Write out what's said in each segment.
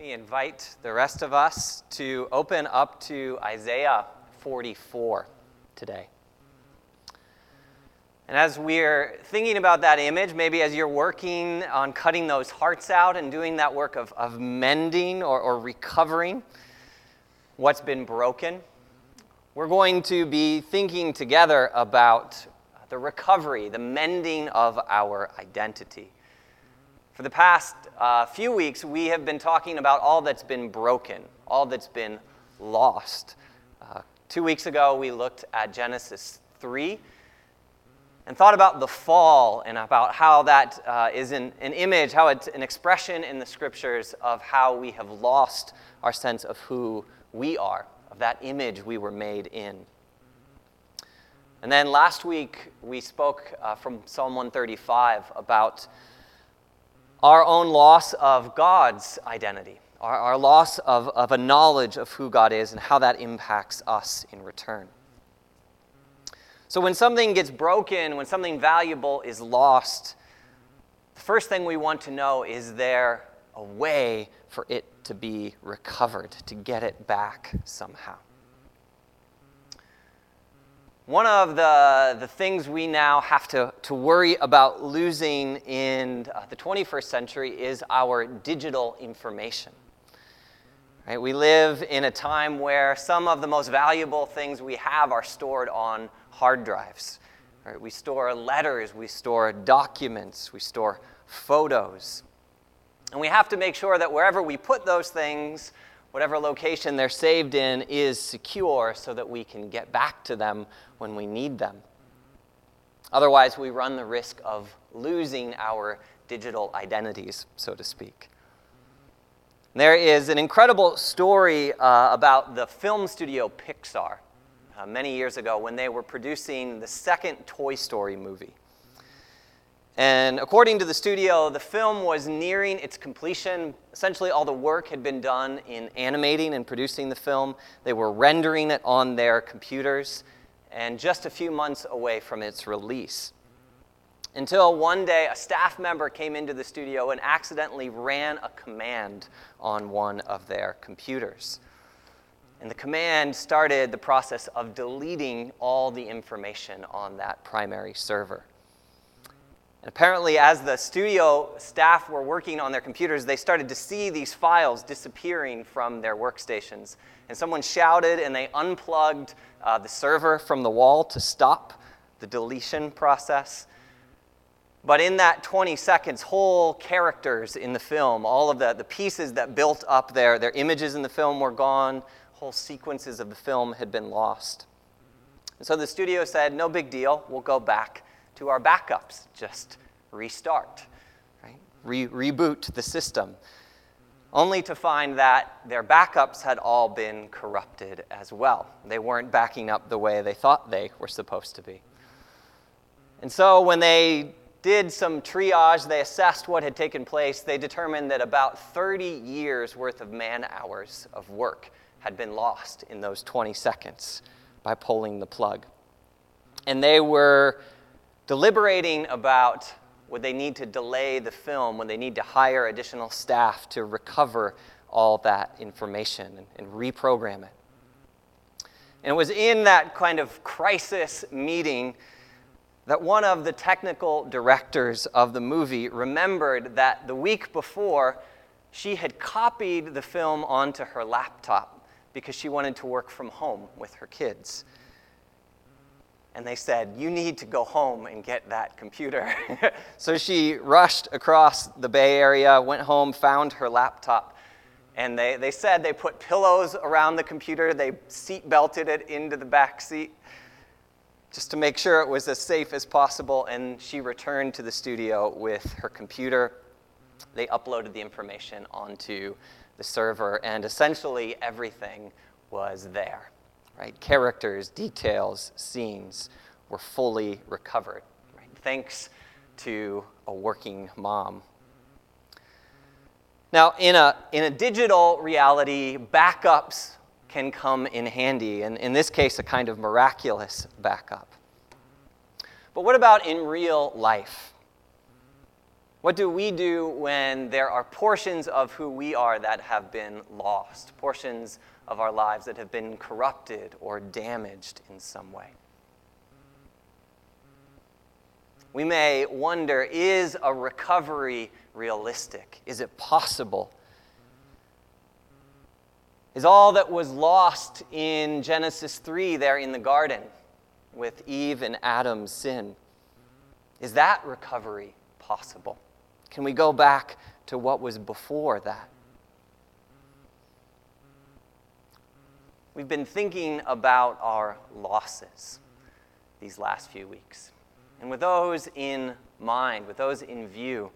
me invite the rest of us to open up to Isaiah 44 today. And as we're thinking about that image, maybe as you're working on cutting those hearts out and doing that work of, of mending or, or recovering what's been broken, we're going to be thinking together about the recovery, the mending of our identity. For the past uh, few weeks, we have been talking about all that's been broken, all that's been lost. Uh, two weeks ago, we looked at Genesis 3 and thought about the fall and about how that uh, is an, an image, how it's an expression in the scriptures of how we have lost our sense of who we are, of that image we were made in. And then last week, we spoke uh, from Psalm 135 about our own loss of God's identity, our, our loss of, of a knowledge of who God is and how that impacts us in return. So, when something gets broken, when something valuable is lost, the first thing we want to know is there a way for it to be recovered, to get it back somehow? One of the, the things we now have to, to worry about losing in uh, the 21st century is our digital information. Right? We live in a time where some of the most valuable things we have are stored on hard drives. Right? We store letters, we store documents, we store photos. And we have to make sure that wherever we put those things, whatever location they're saved in is secure so that we can get back to them when we need them. Otherwise, we run the risk of losing our digital identities, so to speak. There is an incredible story uh, about the film studio Pixar uh, many years ago when they were producing the second Toy Story movie. And according to the studio, the film was nearing its completion. Essentially, all the work had been done in animating and producing the film. They were rendering it on their computers, and just a few months away from its release. Until one day, a staff member came into the studio and accidentally ran a command on one of their computers. And the command started the process of deleting all the information on that primary server. And apparently, as the studio staff were working on their computers, they started to see these files disappearing from their workstations. And someone shouted, and they unplugged uh, the server from the wall to stop the deletion process. But in that 20 seconds, whole characters in the film, all of the, the pieces that built up their, their images in the film were gone, whole sequences of the film had been lost. And so the studio said, no big deal, we'll go back to our backups. Just restart, right? Re- reboot the system. Only to find that their backups had all been corrupted as well. They weren't backing up the way they thought they were supposed to be. And so when they did some triage, they assessed what had taken place, they determined that about 30 years worth of man hours of work had been lost in those 20 seconds by pulling the plug. And they were deliberating about would they need to delay the film, would they need to hire additional staff to recover all that information and, and reprogram it. And it was in that kind of crisis meeting that one of the technical directors of the movie remembered that the week before, she had copied the film onto her laptop because she wanted to work from home with her kids and they said, You need to go home and get that computer. so she rushed across the Bay Area, went home, found her laptop, and they, they said they put pillows around the computer, they seat belted it into the back seat just to make sure it was as safe as possible, and she returned to the studio with her computer. They uploaded the information onto the server, and essentially everything was there right? Characters, details, scenes were fully recovered, right? Thanks to a working mom. Now, in a, in a digital reality, backups can come in handy, and in this case, a kind of miraculous backup. But what about in real life? What do we do when there are portions of who we are that have been lost, portions of our lives that have been corrupted or damaged in some way? We may wonder is a recovery realistic? Is it possible? Is all that was lost in Genesis 3 there in the garden with Eve and Adam's sin? Is that recovery possible? Can we go back to what was before that? We've been thinking about our losses these last few weeks. And with those in mind, with those in view,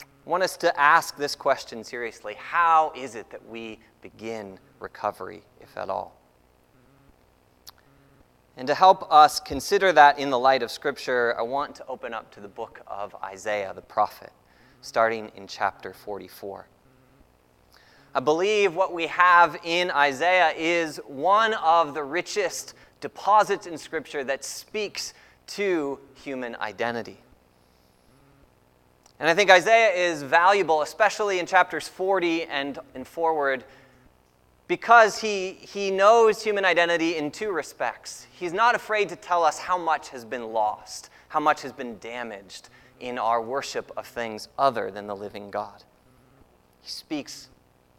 I want us to ask this question seriously How is it that we begin recovery, if at all? And to help us consider that in the light of Scripture, I want to open up to the book of Isaiah the prophet, starting in chapter 44. I believe what we have in Isaiah is one of the richest deposits in Scripture that speaks to human identity. And I think Isaiah is valuable, especially in chapters 40 and, and forward, because he, he knows human identity in two respects. He's not afraid to tell us how much has been lost, how much has been damaged in our worship of things other than the living God. He speaks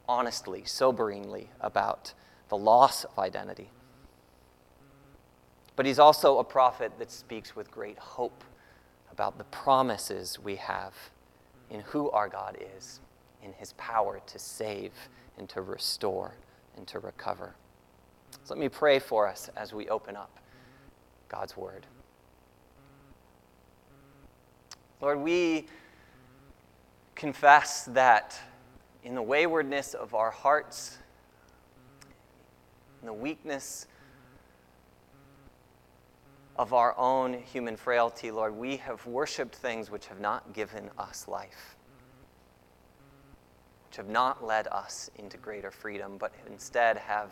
honestly, soberingly about the loss of identity. But he's also a prophet that speaks with great hope about the promises we have in who our God is, in his power to save and to restore and to recover. So let me pray for us as we open up God's word. Lord, we confess that in the waywardness of our hearts, in the weakness of our own human frailty, Lord, we have worshiped things which have not given us life, which have not led us into greater freedom, but instead have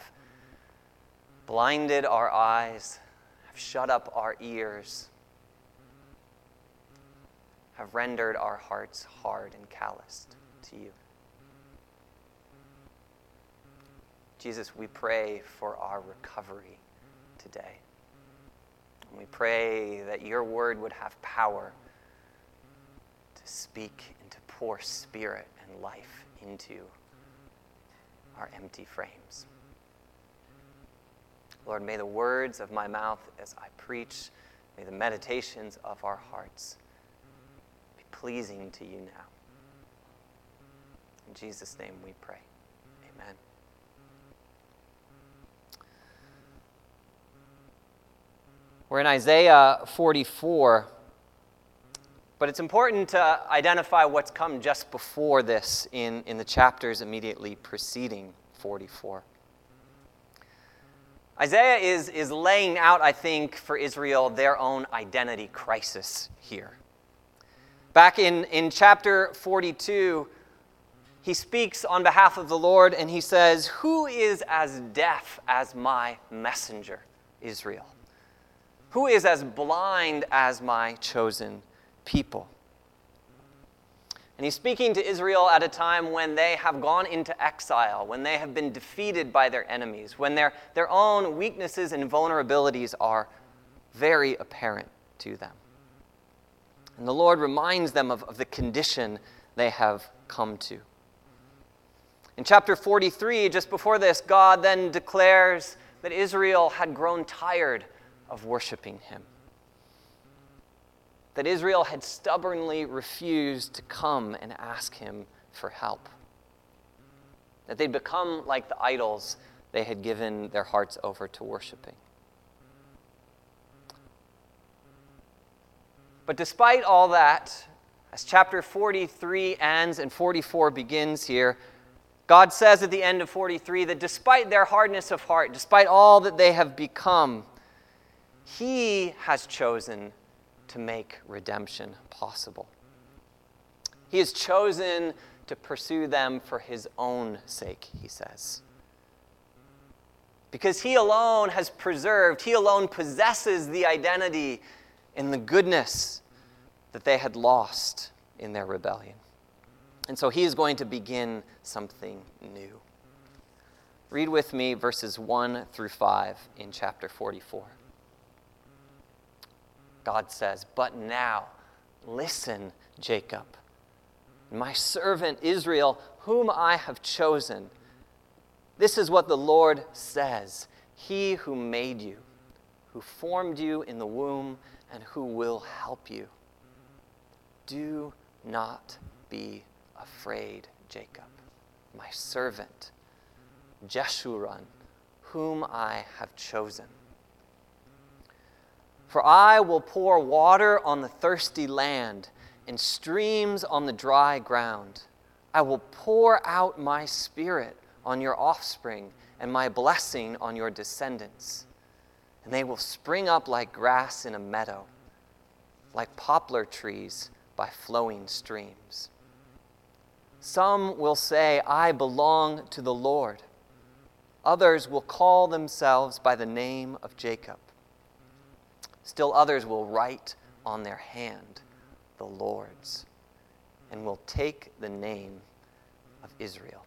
blinded our eyes, have shut up our ears, have rendered our hearts hard and calloused to you. Jesus, we pray for our recovery today. We pray that your word would have power to speak and to pour spirit and life into our empty frames. Lord, may the words of my mouth as I preach, may the meditations of our hearts be pleasing to you now. In Jesus' name we pray. Amen. We're in Isaiah 44, but it's important to identify what's come just before this in, in the chapters immediately preceding 44. Isaiah is, is laying out, I think, for Israel their own identity crisis here. Back in, in chapter 42, he speaks on behalf of the Lord and he says, Who is as deaf as my messenger, Israel? Who is as blind as my chosen people? And he's speaking to Israel at a time when they have gone into exile, when they have been defeated by their enemies, when their, their own weaknesses and vulnerabilities are very apparent to them. And the Lord reminds them of, of the condition they have come to. In chapter 43, just before this, God then declares that Israel had grown tired of worshiping him. That Israel had stubbornly refused to come and ask him for help. That they'd become like the idols they had given their hearts over to worshiping. But despite all that, as chapter 43 ends and 44 begins here, God says at the end of 43 that despite their hardness of heart, despite all that they have become, he has chosen to make redemption possible. He has chosen to pursue them for his own sake, he says. Because he alone has preserved, he alone possesses the identity and the goodness that they had lost in their rebellion. And so he is going to begin something new. Read with me verses 1 through 5 in chapter 44. God says, But now, listen, Jacob, my servant Israel, whom I have chosen. This is what the Lord says He who made you, who formed you in the womb, and who will help you. Do not be afraid, Jacob, my servant, Jeshurun, whom I have chosen. For I will pour water on the thirsty land and streams on the dry ground. I will pour out my spirit on your offspring and my blessing on your descendants. And they will spring up like grass in a meadow, like poplar trees by flowing streams. Some will say, I belong to the Lord. Others will call themselves by the name of Jacob. Still others will write on their hand, the Lord's, and will take the name of Israel.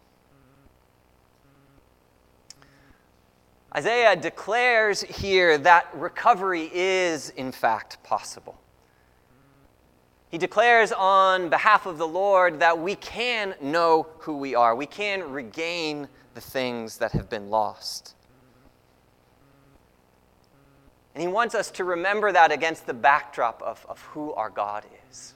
Isaiah declares here that recovery is, in fact, possible. He declares on behalf of the Lord that we can know who we are, we can regain the things that have been lost. And he wants us to remember that against the backdrop of, of who our God is.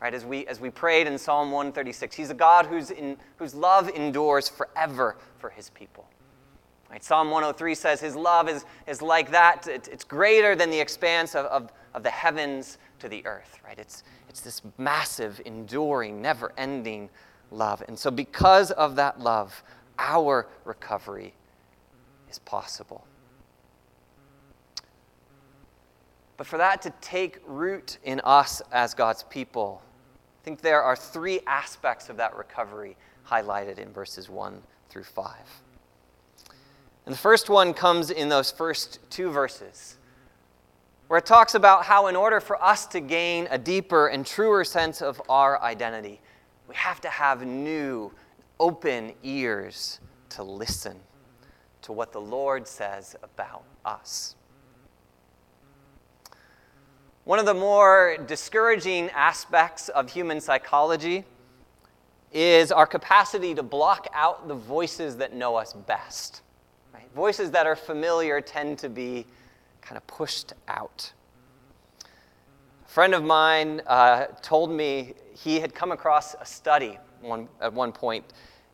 Right, as we, as we prayed in Psalm 136, he's a God who's in, whose love endures forever for his people. Right, Psalm 103 says his love is, is like that. It, it's greater than the expanse of, of, of the heavens to the earth. Right? It's, it's this massive, enduring, never ending love. And so, because of that love, our recovery is possible. But for that to take root in us as God's people, I think there are three aspects of that recovery highlighted in verses 1 through 5. And the first one comes in those first two verses, where it talks about how, in order for us to gain a deeper and truer sense of our identity, we have to have new, open ears to listen to what the Lord says about us. One of the more discouraging aspects of human psychology is our capacity to block out the voices that know us best. Right? Voices that are familiar tend to be kind of pushed out. A friend of mine uh, told me he had come across a study one, at one point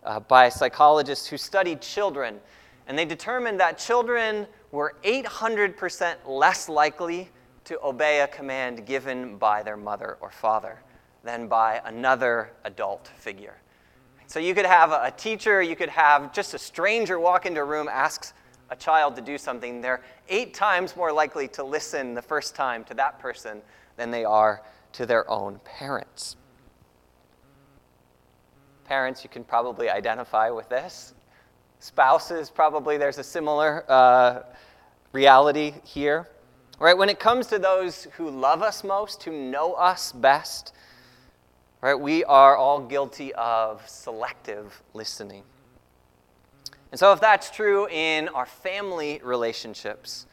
uh, by psychologists who studied children, and they determined that children were 800% less likely to obey a command given by their mother or father than by another adult figure. So you could have a teacher, you could have just a stranger walk into a room, asks a child to do something. They're eight times more likely to listen the first time to that person than they are to their own parents. Parents, you can probably identify with this. Spouses, probably there's a similar uh, reality here. Right? When it comes to those who love us most, who know us best, right, we are all guilty of selective listening. And so, if that's true in our family relationships,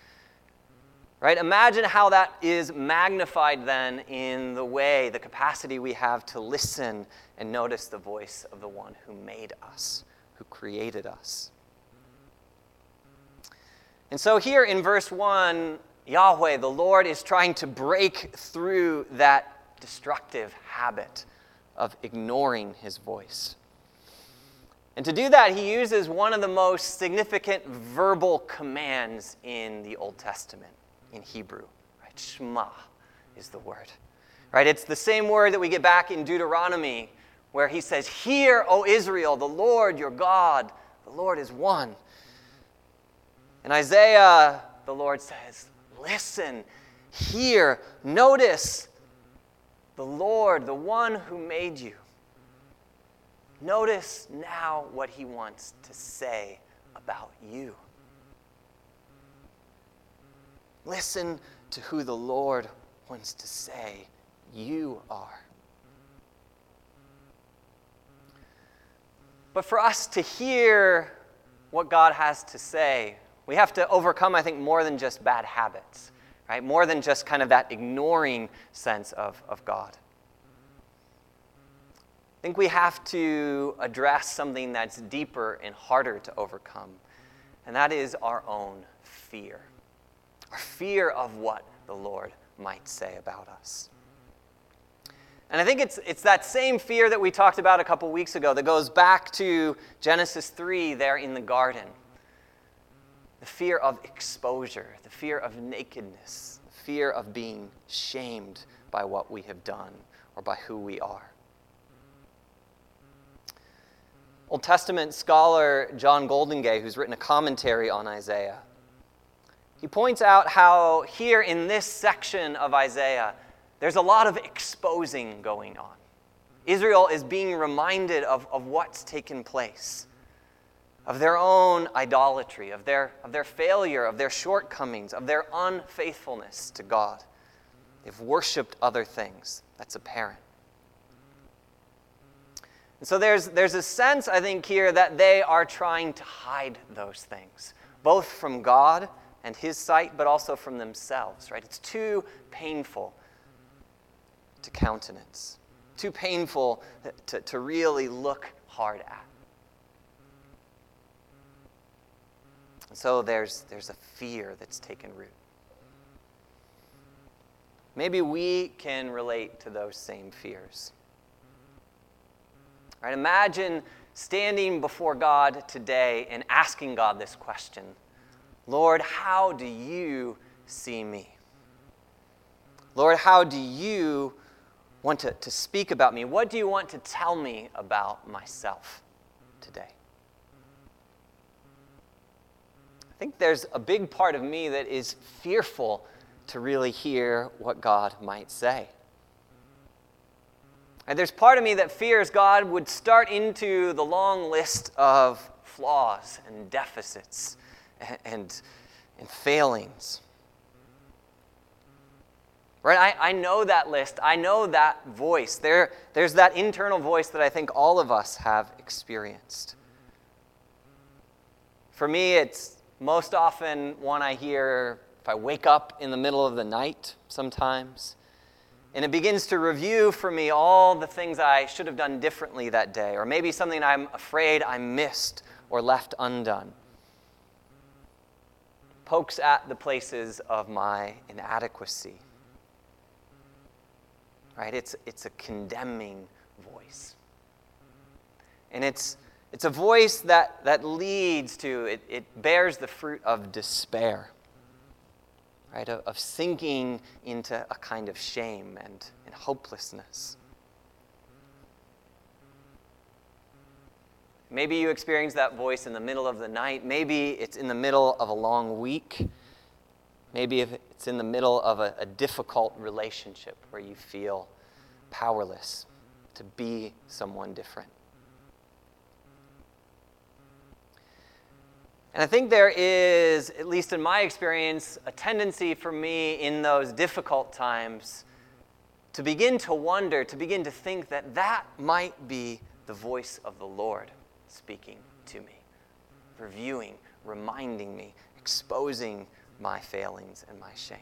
right, imagine how that is magnified then in the way, the capacity we have to listen and notice the voice of the one who made us, who created us. And so, here in verse 1, Yahweh, the Lord, is trying to break through that destructive habit of ignoring his voice. And to do that, he uses one of the most significant verbal commands in the Old Testament, in Hebrew. Right? Shema is the word. Right? It's the same word that we get back in Deuteronomy, where he says, Hear, O Israel, the Lord your God, the Lord is one. In Isaiah, the Lord says, Listen, hear, notice the Lord, the one who made you. Notice now what he wants to say about you. Listen to who the Lord wants to say you are. But for us to hear what God has to say we have to overcome, I think, more than just bad habits, right? More than just kind of that ignoring sense of, of God. I think we have to address something that's deeper and harder to overcome, and that is our own fear. Our fear of what the Lord might say about us. And I think it's, it's that same fear that we talked about a couple weeks ago that goes back to Genesis 3 there in the garden. The fear of exposure, the fear of nakedness, the fear of being shamed by what we have done or by who we are. Old Testament scholar John Goldingay, who's written a commentary on Isaiah, he points out how here in this section of Isaiah, there's a lot of exposing going on. Israel is being reminded of, of what's taken place, of their own idolatry, of their, of their failure, of their shortcomings, of their unfaithfulness to God. They've worshiped other things. That's apparent. And so there's, there's a sense, I think, here that they are trying to hide those things, both from God and His sight, but also from themselves, right? It's too painful to countenance, too painful to, to really look hard at. And so there's, there's a fear that's taken root. Maybe we can relate to those same fears. Imagine standing before God today and asking God this question Lord, how do you see me? Lord, how do you want to, to speak about me? What do you want to tell me about myself today? I think there's a big part of me that is fearful to really hear what God might say. And there's part of me that fears God would start into the long list of flaws and deficits and, and, and failings. Right? I, I know that list. I know that voice. There, there's that internal voice that I think all of us have experienced. For me, it's most often one I hear if I wake up in the middle of the night sometimes. And it begins to review for me all the things I should have done differently that day, or maybe something I'm afraid I missed or left undone. Pokes at the places of my inadequacy right? It's, it's a condemning voice. And it's, it's a voice that, that leads to, it, it bears the fruit of despair, right? Of, of sinking into a kind of shame and, and hopelessness. Maybe you experience that voice in the middle of the night. Maybe it's in the middle of a long week. Maybe it's in the middle of a, a difficult relationship where you feel powerless to be someone different. And I think there is, at least in my experience, a tendency for me in those difficult times to begin to wonder, to begin to think that that might be the voice of the Lord speaking to me, reviewing, reminding me, exposing my failings and my shame.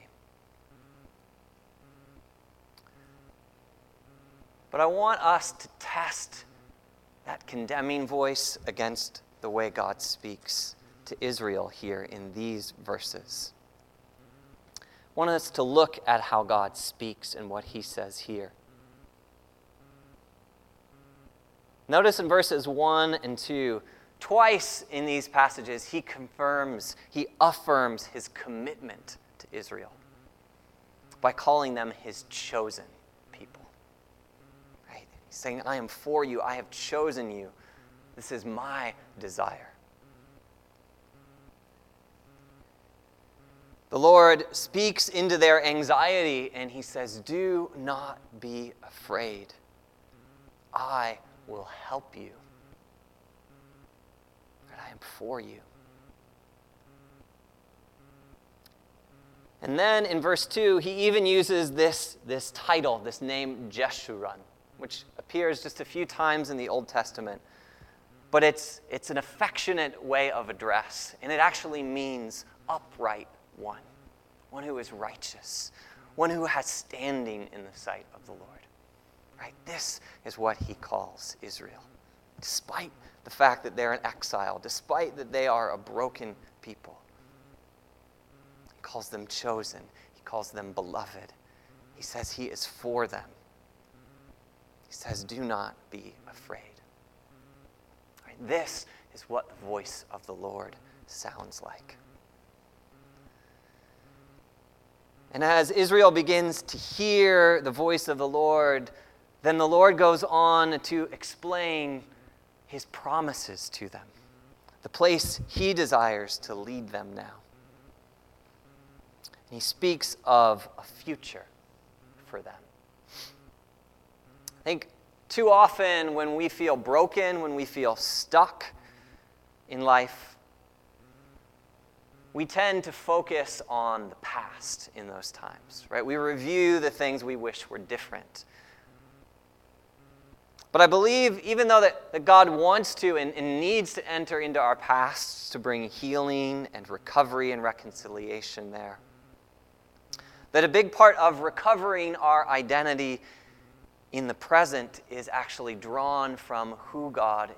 But I want us to test that condemning voice against the way God speaks to Israel here in these verses. I want us to look at how God speaks and what he says here. Notice in verses 1 and 2, twice in these passages, he confirms, he affirms his commitment to Israel by calling them his chosen. People. He's saying, I am for you. I have chosen you. This is my desire. The Lord speaks into their anxiety and he says, Do not be afraid. I will help you. And I am for you. And then in verse 2, he even uses this, this title, this name, Jeshurun which appears just a few times in the Old Testament. but it's, it's an affectionate way of address, and it actually means upright one, one who is righteous, one who has standing in the sight of the Lord. Right? This is what he calls Israel. Despite the fact that they're in exile, despite that they are a broken people, he calls them chosen, he calls them beloved. He says he is for them. He says, Do not be afraid. Right? This is what the voice of the Lord sounds like. And as Israel begins to hear the voice of the Lord, then the Lord goes on to explain his promises to them, the place he desires to lead them now. And he speaks of a future for them. I think too often when we feel broken, when we feel stuck in life, we tend to focus on the past in those times, right? We review the things we wish were different. But I believe, even though that, that God wants to and, and needs to enter into our pasts to bring healing and recovery and reconciliation there, that a big part of recovering our identity in the present is actually drawn from who God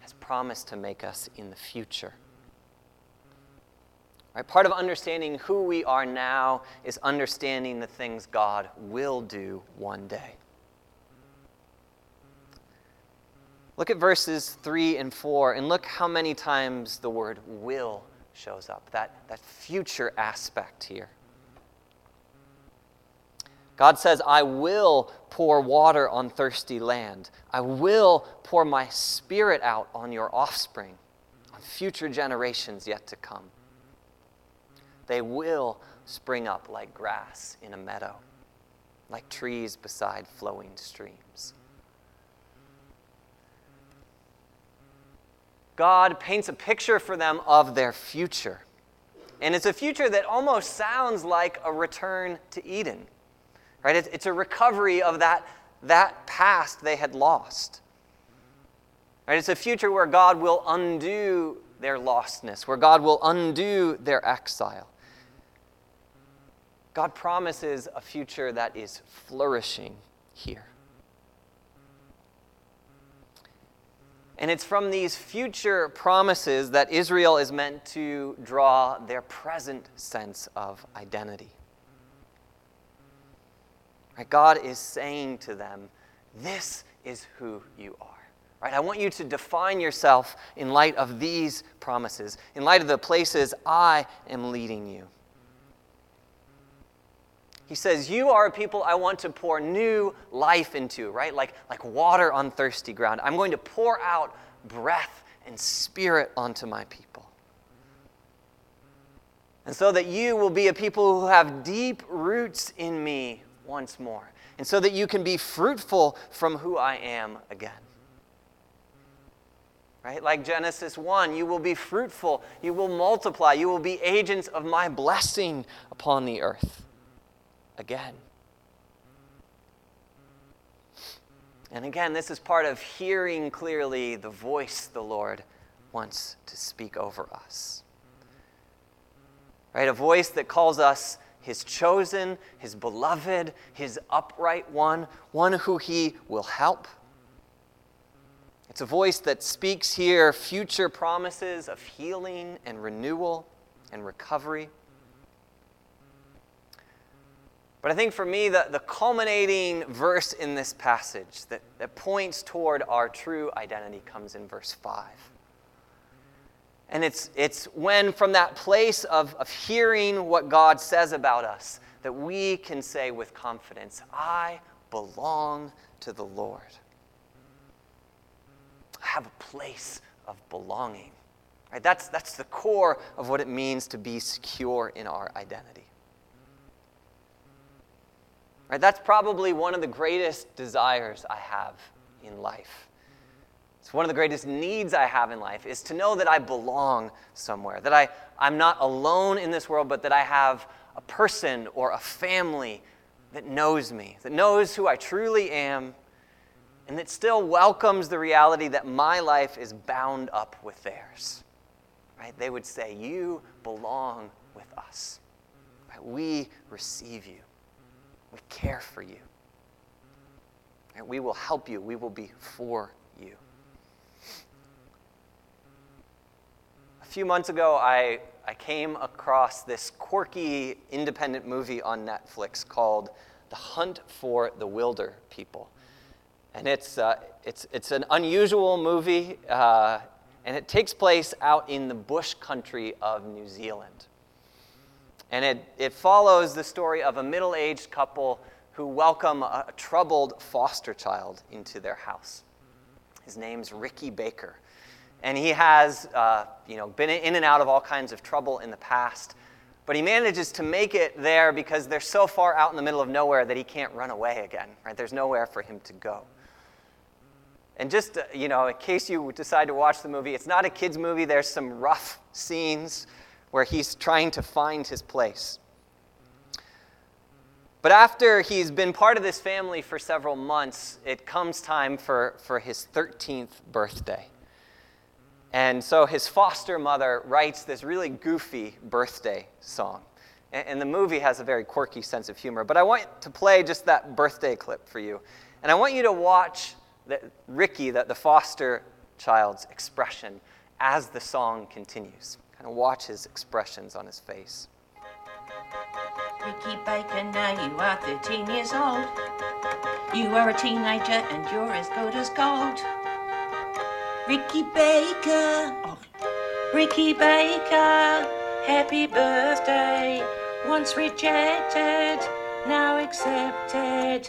has promised to make us in the future. Right? Part of understanding who we are now is understanding the things God will do one day. Look at verses 3 and 4 and look how many times the word will shows up, that, that future aspect here. God says, I will pour water on thirsty land. I will pour my spirit out on your offspring, on future generations yet to come. They will spring up like grass in a meadow, like trees beside flowing streams. God paints a picture for them of their future. And it's a future that almost sounds like a return to Eden. Right? It's, a recovery of that, that past they had lost. Right? It's a future where God will undo their lostness, where God will undo their exile. God promises a future that is flourishing here. And it's from these future promises that Israel is meant to draw their present sense of identity. Right? God is saying to them, This is who you are. Right? I want you to define yourself in light of these promises, in light of the places I am leading you. He says, You are a people I want to pour new life into, right? Like, like water on thirsty ground. I'm going to pour out breath and spirit onto my people. And so that you will be a people who have deep roots in me once more. And so that you can be fruitful from who I am again. Right? Like Genesis 1, you will be fruitful, you will multiply, you will be agents of my blessing upon the earth again. And again, this is part of hearing clearly the voice the Lord wants to speak over us. Right? A voice that calls us his chosen, his beloved, his upright one, one who he will help. It's a voice that speaks here future promises of healing and renewal and recovery. But I think for me, the, the culminating verse in this passage that, that points toward our true identity comes in verse 5. And it's, it's when, from that place of, of hearing what God says about us, that we can say with confidence, I belong to the Lord. I have a place of belonging. Right? That's, that's the core of what it means to be secure in our identity. Right? That's probably one of the greatest desires I have in life. It's one of the greatest needs I have in life is to know that I belong somewhere, that I, I'm not alone in this world, but that I have a person or a family that knows me, that knows who I truly am, and that still welcomes the reality that my life is bound up with theirs. Right? They would say, You belong with us. Right? We receive you. We care for you. Right? We will help you. We will be for you. A few months ago, I, I came across this quirky independent movie on Netflix called The Hunt for the Wilder People. And it's, uh, it's, it's an unusual movie, uh, and it takes place out in the bush country of New Zealand. And it, it follows the story of a middle aged couple who welcome a, troubled foster child into their house. His name's Ricky Baker. And he has uh, you know, been in and out of all kinds of trouble in the past. But he manages to make it there because they're so far out in the middle of nowhere that he can't run away again. Right? There's nowhere for him to go. And just, uh, you know, in case you decide to watch the movie, it's not a kid's movie. There's some rough scenes where he's trying to find his place. But after he's been part of this family for several months, it comes time for, for his 13th birthday. And so his foster mother writes this really goofy birthday song. And, and the movie has a very quirky sense of humor. But I want to play just that birthday clip for you. And I want you to watch the, Ricky, the, the foster child's expression as the song continues. Kind of watch his expressions on his face. Ricky Baker, now you are 13 years old. You are a teenager and you're as good as gold. Ricky Baker, oh. Ricky Baker, happy birthday. Once rejected, now accepted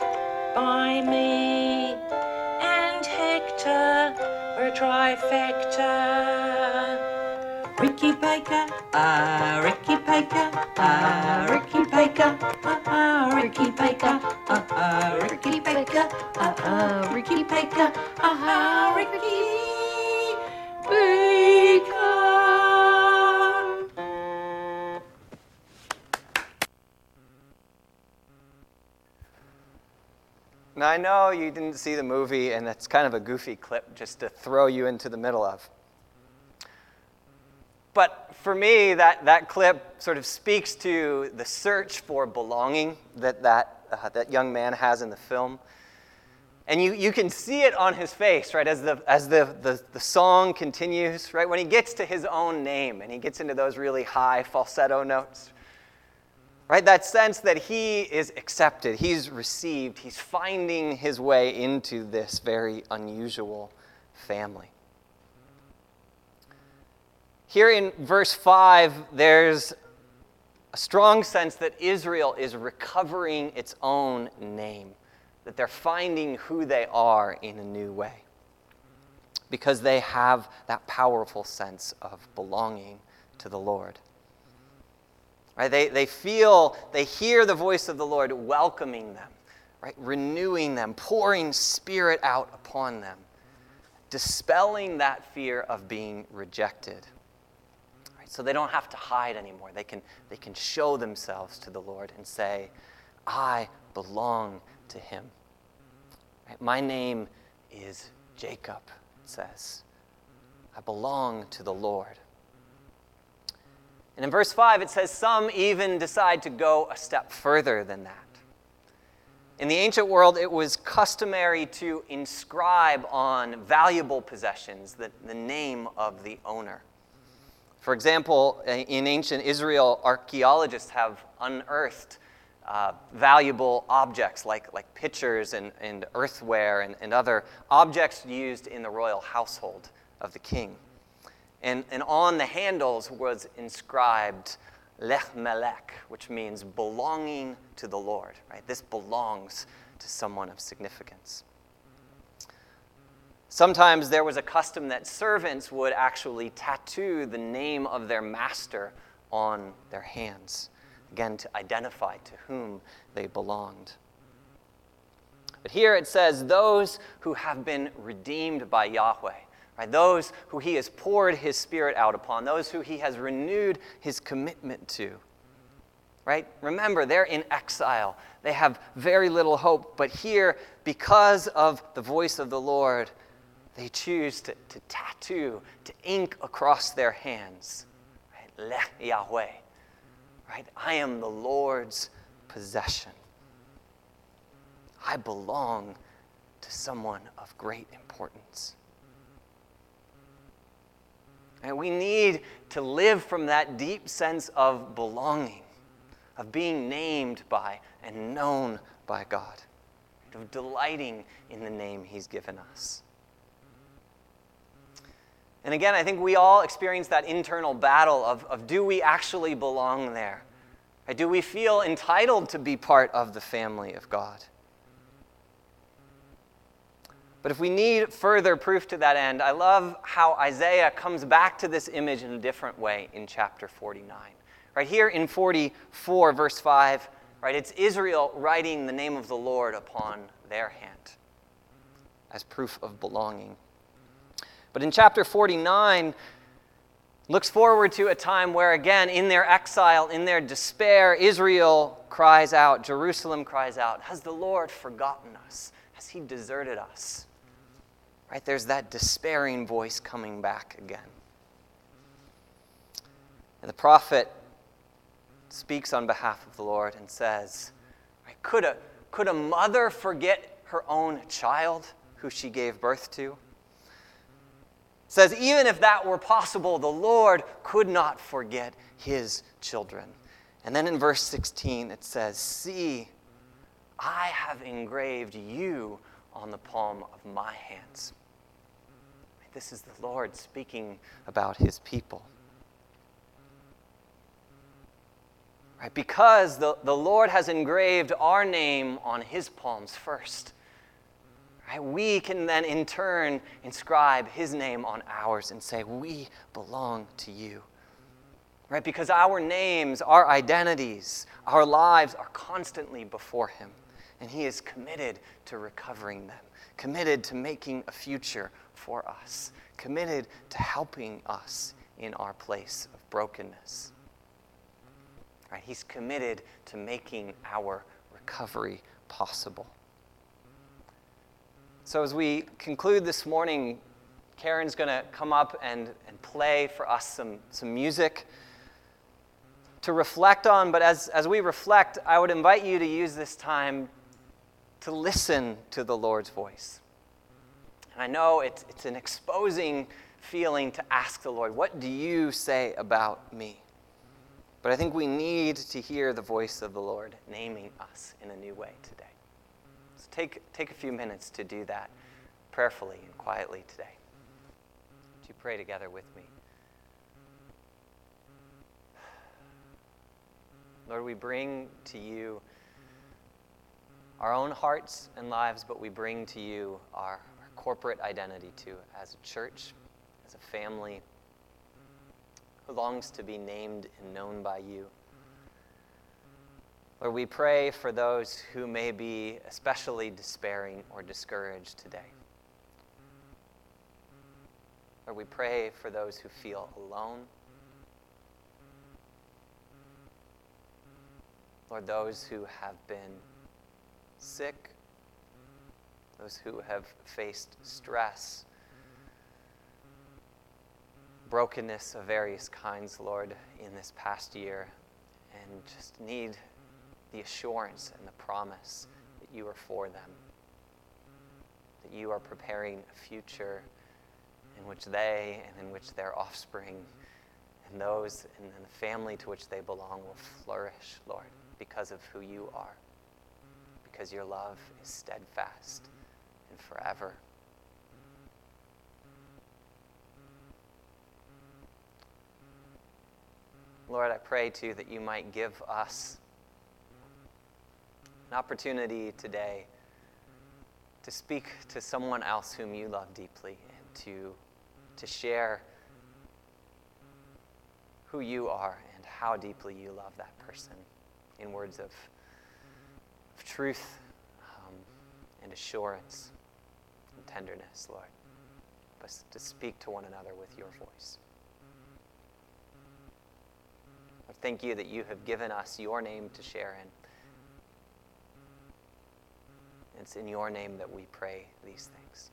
by me and Hector. We're a trifecta. Ricky Baker, ah, Ricky Baker, ah, Ricky Baker, ah, ah, Ricky Baker, ah, ah, Ricky Baker, ah, ah, Ricky Baker, ah, ah, Ricky Baker. Now, I know you didn't see the movie, and it's kind of a goofy clip just to throw you into the middle of. But for me, that, that clip sort of speaks to the search for belonging that that, uh, that young man has in the film. And you, you can see it on his face, right, as, the, as the, the, the song continues, right? When he gets to his own name and he gets into those really high falsetto notes, right? That sense that he is accepted, he's received, he's finding his way into this very unusual family. Here in verse 5, there's a strong sense that Israel is recovering its own name, that they're finding who they are in a new way because they have that powerful sense of belonging to the Lord. Right? They, they feel, they hear the voice of the Lord welcoming them, right? renewing them, pouring spirit out upon them, dispelling that fear of being rejected so they don't have to hide anymore. They can, they can show themselves to the Lord and say, I belong to him. Right? My name is Jacob, it says. I belong to the Lord. And in verse 5, it says, Some even decide to go a step further than that. In the ancient world, it was customary to inscribe on valuable possessions the, the name of the owner. For example, in ancient Israel, archaeologists have unearthed uh, valuable objects like, like pitchers and, and earthware and, and other objects used in the royal household of the king. And, and on the handles was inscribed Lech Melech, which means belonging to the Lord. Right? This belongs to someone of significance. Sometimes there was a custom that servants would actually tattoo the name of their master on their hands, again, to identify to whom they belonged. But here it says, those who have been redeemed by Yahweh, right? Those who he has poured his spirit out upon, those who he has renewed his commitment to. right? Remember, they're in exile. They have very little hope. But here, because of the voice of the Lord, they choose to, to tattoo, to ink across their hands, right? Lech Yahweh, right? I am the Lord's possession. I belong to someone of great importance. And we need to live from that deep sense of belonging, of being named by and known by God, of delighting in the name He's given us. And again, I think we all experience that internal battle of, of do we actually belong there? Or do we feel entitled to be part of the family of God? But if we need further proof to that end, I love how Isaiah comes back to this image in a different way in chapter 49. Right here in 44, verse 5, right, it's Israel writing the name of the Lord upon their hand as proof of belonging. But in chapter 49, looks forward to a time where, again, in their exile, in their despair, Israel cries out, Jerusalem cries out, Has the Lord forgotten us? Has he deserted us? Right? There's that despairing voice coming back again. And the prophet speaks on behalf of the Lord and says, could, a, could a mother forget her own child who she gave birth to? Says even if that were possible, the Lord could not forget his children. And then in verse 16 it says, See, I have engraved you on the palm of my hands. This is the Lord speaking about his people. Right? Because the, the Lord has engraved our name on his palms first. Right? We can then in turn inscribe his name on ours and say, We belong to you. Right? Because our names, our identities, our lives are constantly before him. And he is committed to recovering them, committed to making a future for us, committed to helping us in our place of brokenness. Right? He's committed to making our recovery possible. So, as we conclude this morning, Karen's going to come up and, and play for us some, some music to reflect on. But as, as we reflect, I would invite you to use this time to listen to the Lord's voice. And I know it's, it's an exposing feeling to ask the Lord, What do you say about me? But I think we need to hear the voice of the Lord naming us in a new way today. So take, take a few minutes to do that prayerfully and quietly today. Would you pray together with me? Lord, we bring to you our own hearts and lives, but we bring to you our corporate identity too, as a church, as a family who longs to be named and known by you. Lord, we pray for those who may be especially despairing or discouraged today. Lord, we pray for those who feel alone. Lord, those who have been sick those who have faced stress, brokenness of various kinds, Lord, in this past year, and just need the assurance and the promise that you are for them, that you are preparing a future in which they and in which their offspring and those in the family to which they belong will flourish, Lord, because of who you are, because your love is steadfast and forever. Lord, I pray too that you might give us an opportunity today to speak to someone else whom you love deeply and to, to share who you are and how deeply you love that person in words of, of truth um, and assurance and tenderness, Lord, but to speak to one another with your voice. I thank you that you have given us your name to share in. It's in your name that we pray these things.